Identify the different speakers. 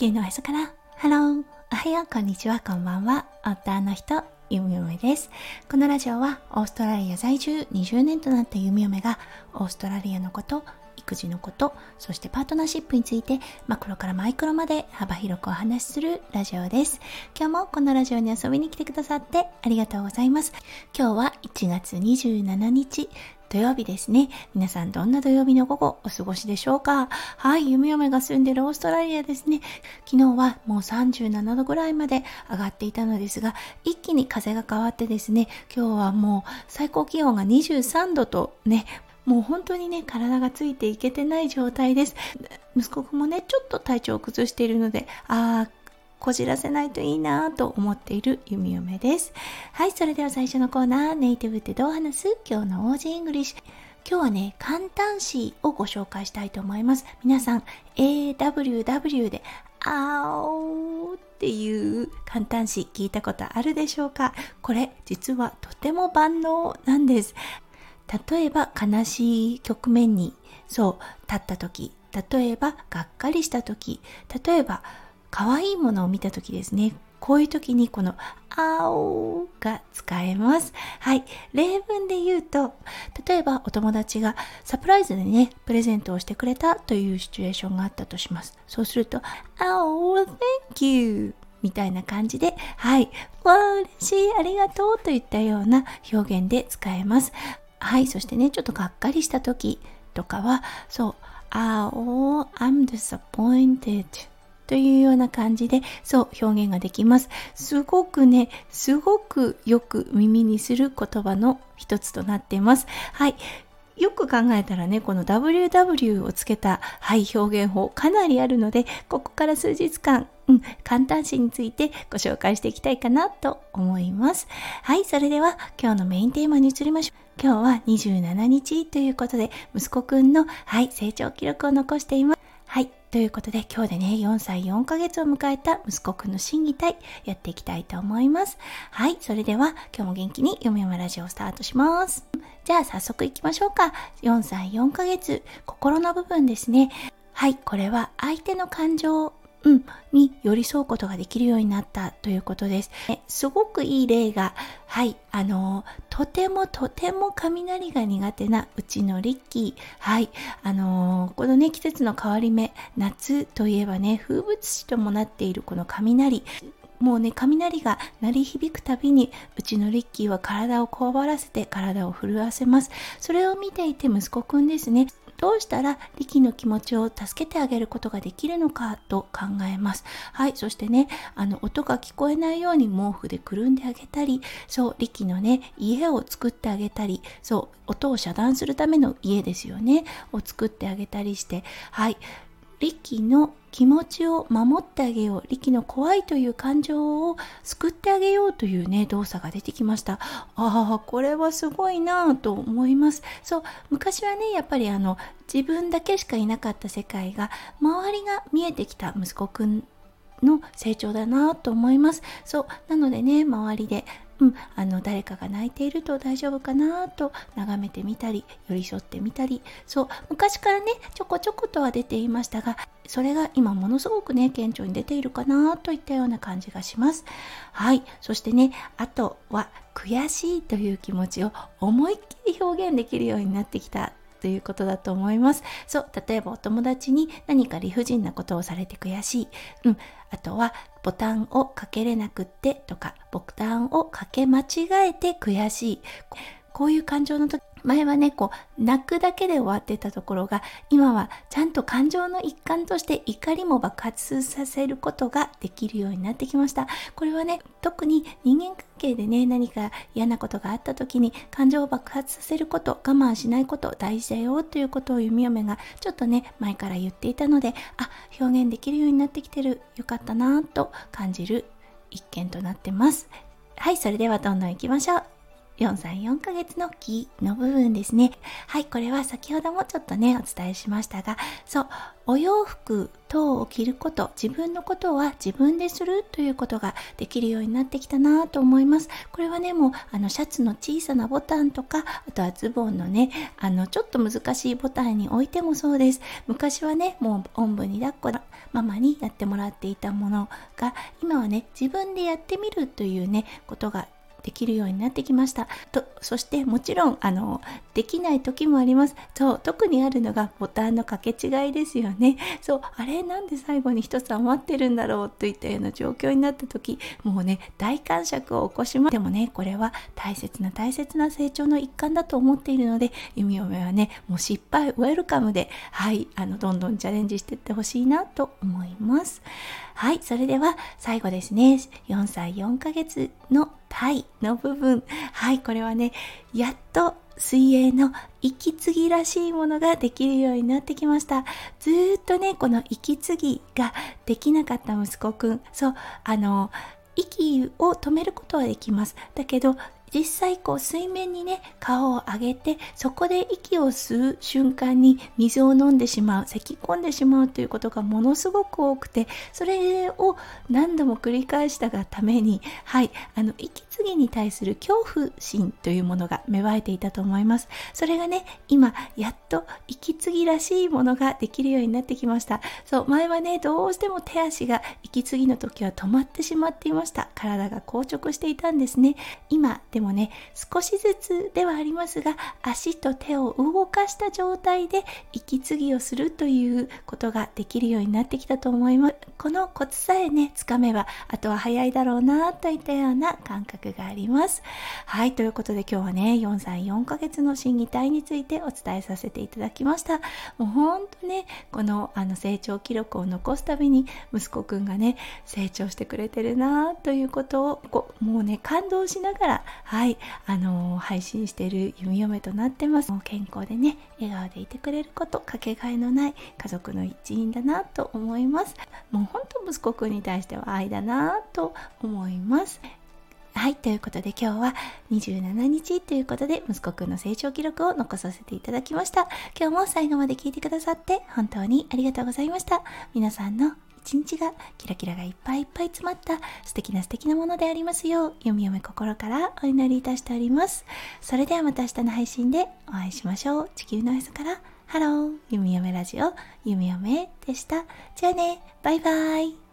Speaker 1: 地球のへそから、ハロー、おはよう、こんにちは、こんばんは、夫の人、ゆみよめです。このラジオは、オーストラリア在住20年となったゆみよめが、オーストラリアのこと、育児のこと、そしてパートナーシップについて、マクロからマイクロまで幅広くお話しするラジオです。今日もこのラジオに遊びに来てくださってありがとうございます。今日は1月27日、土曜日ですね。皆さんどんな土曜日の午後お過ごしでしょうか？はい、弓嫁が住んでるオーストラリアですね。昨日はもう37度ぐらいまで上がっていたのですが、一気に風が変わってですね、今日はもう最高気温が23度とね、もう本当にね、体がついていけてない状態です。息子くんもね、ちょっと体調を崩しているので、ああ、こじらせないといいなと思っているゆみよめです。はい、それでは最初のコーナー、ネイティブってどう話す？今日の Aussie English。今日はね、簡単詞をご紹介したいと思います。皆さん、AWW で、あおーっていう簡単詞聞いたことあるでしょうか？これ、実はとても万能なんです。例えば、悲しい局面に、そう、立った時、例えば、がっかりした時、例えば、可愛いものを見た時ですね。こういう時にこの青が使えます。はい。例文で言うと、例えばお友達がサプライズでね、プレゼントをしてくれたというシチュエーションがあったとします。そうすると、Oh, thank you! みたいな感じで、はい。わあ、嬉しい、ありがとうといったような表現で使えます。はい。そしてね、ちょっとがっかりした時とかは、そう、Oh, I'm disappointed. というような感じで、そう表現ができます。すごくね、すごくよく耳にする言葉の一つとなっています。はい。よく考えたらね、この WW をつけた、はい、表現法かなりあるので、ここから数日間、うん、簡単詞についてご紹介していきたいかなと思います。はい、それでは今日のメインテーマに移りましょう。今日は27日ということで、息子くんの、はい、成長記録を残しています。ということで今日でね、4歳4ヶ月を迎えた息子くんの審議体やっていきたいと思います。はい。それでは今日も元気に読み読みラジオをスタートします。じゃあ早速行きましょうか。4歳4ヶ月、心の部分ですね。はい。これは相手の感情うん、に寄り添うことができるようになったということです。すごくいい例が、はい、あの、とてもとても雷が苦手なうちのリッキー。はい、あの、このね、季節の変わり目、夏といえばね、風物詩ともなっているこの雷。もうね、雷が鳴り響くたびに、うちのリッキーは体をこわばらせて体を震わせます。それを見ていて息子くんですね。どうしたら力の気持ちを助けてあげることができるのかと考えます。はい。そしてね、あの、音が聞こえないように毛布でくるんであげたり、そう、力のね、家を作ってあげたり、そう、音を遮断するための家ですよね、を作ってあげたりして、はい。リキの気持ちを守ってあげよう、リキの怖いという感情を救ってあげようというね、動作が出てきました。ああ、これはすごいなぁと思います。そう、昔はね、やっぱりあの、自分だけしかいなかった世界が、周りが見えてきた息子くんの成長だなと思います。そう、なのでね、周りでうん、あの誰かが泣いていると大丈夫かなと眺めてみたり寄り添ってみたりそう昔からねちょこちょことは出ていましたがそれが今ものすごくね顕著に出ているかなといったような感じがしますはいそしてねあとは悔しいという気持ちを思いっきり表現できるようになってきたということだと思います。そう、例えばお友達に何か理不尽なことをされて悔しい。うん。あとは、ボタンをかけれなくってとか、ボタンをかけ間違えて悔しい。こういう感情の時、前はね、こう、泣くだけで終わってたところが、今はちゃんと感情の一環として怒りも爆発させることができるようになってきました。これはね、特に人間関係でね、何か嫌なことがあった時に、感情を爆発させること、我慢しないこと、大事だよということを弓嫁がちょっとね、前から言っていたので、あ、表現できるようになってきてる、よかったなぁと感じる一件となってます。はい、それではどんどん行きましょう。4歳4ヶ月の木の部分ですね。はい、これは先ほどもちょっとね、お伝えしましたが、そう、お洋服等を着ること、自分のことは自分でするということができるようになってきたなと思います。これはね、もう、あの、シャツの小さなボタンとか、あとはズボンのね、あの、ちょっと難しいボタンに置いてもそうです。昔はね、もう、おんぶに抱っこママにやってもらっていたものが、今はね、自分でやってみるというね、ことができるようになってきました。とそしてもちろんあのできない時もあります。そう特にあるのがボタンの掛け違いですよね。そうあれなんで最後に一つ余ってるんだろうといったような状況になった時もうね大感触を起こします。でもねこれは大切な大切な成長の一環だと思っているので弓嫁はねもう失敗ウェルカムではいあのどんどんチャレンジしていってほしいなと思います。はい、それでは最後ですね、4歳4ヶ月のタイの部分。はい、これはね、やっと水泳の息継ぎらしいものができるようになってきました。ずっとね、この息継ぎができなかった息子くん。そう、あの、息を止めることはできます。だけど、実際こう水面にね顔を上げてそこで息を吸う瞬間に水を飲んでしまう咳き込んでしまうということがものすごく多くてそれを何度も繰り返したがためにはいあの息継ぎに対する恐怖心というものが芽生えていたと思います。それがね今やっと息継ぎらしいものができるようになってきました。そう前はねどうしても手足が息継ぎの時は止まってしまっていました。体が硬直していたんですね。今でもね少しずつではありますが足と手を動かした状態で息継ぎをするということができるようになってきたと思います。このコツさえねつかめばあとは早いだろうなといったような感覚があります。はいということで今日はね4歳4ヶ月の心技体についてお伝えさせていただきました。もうほんとねこのあの成長記録を残すたびに息子くんがね成長してくれてるなということをこうもうね感動しながらはい、あのー、配信している弓嫁となってます。健康でね、笑顔でいてくれること、かけがえのない家族の一員だなと思います。もう本当息子くんに対しては愛だなと思います。はい、ということで今日は27日ということで息子くんの成長記録を残させていただきました。今日も最後まで聞いてくださって本当にありがとうございました。皆さんの一日がキラキラがいっぱいいっぱい詰まった素敵な素敵なものでありますようゆみよめ心からお祈りいたしております。それではまた明日の配信でお会いしましょう。地球のへそから。ハロー。ゆみよめラジオ。ゆみよめでした。じゃあね。バイバイ。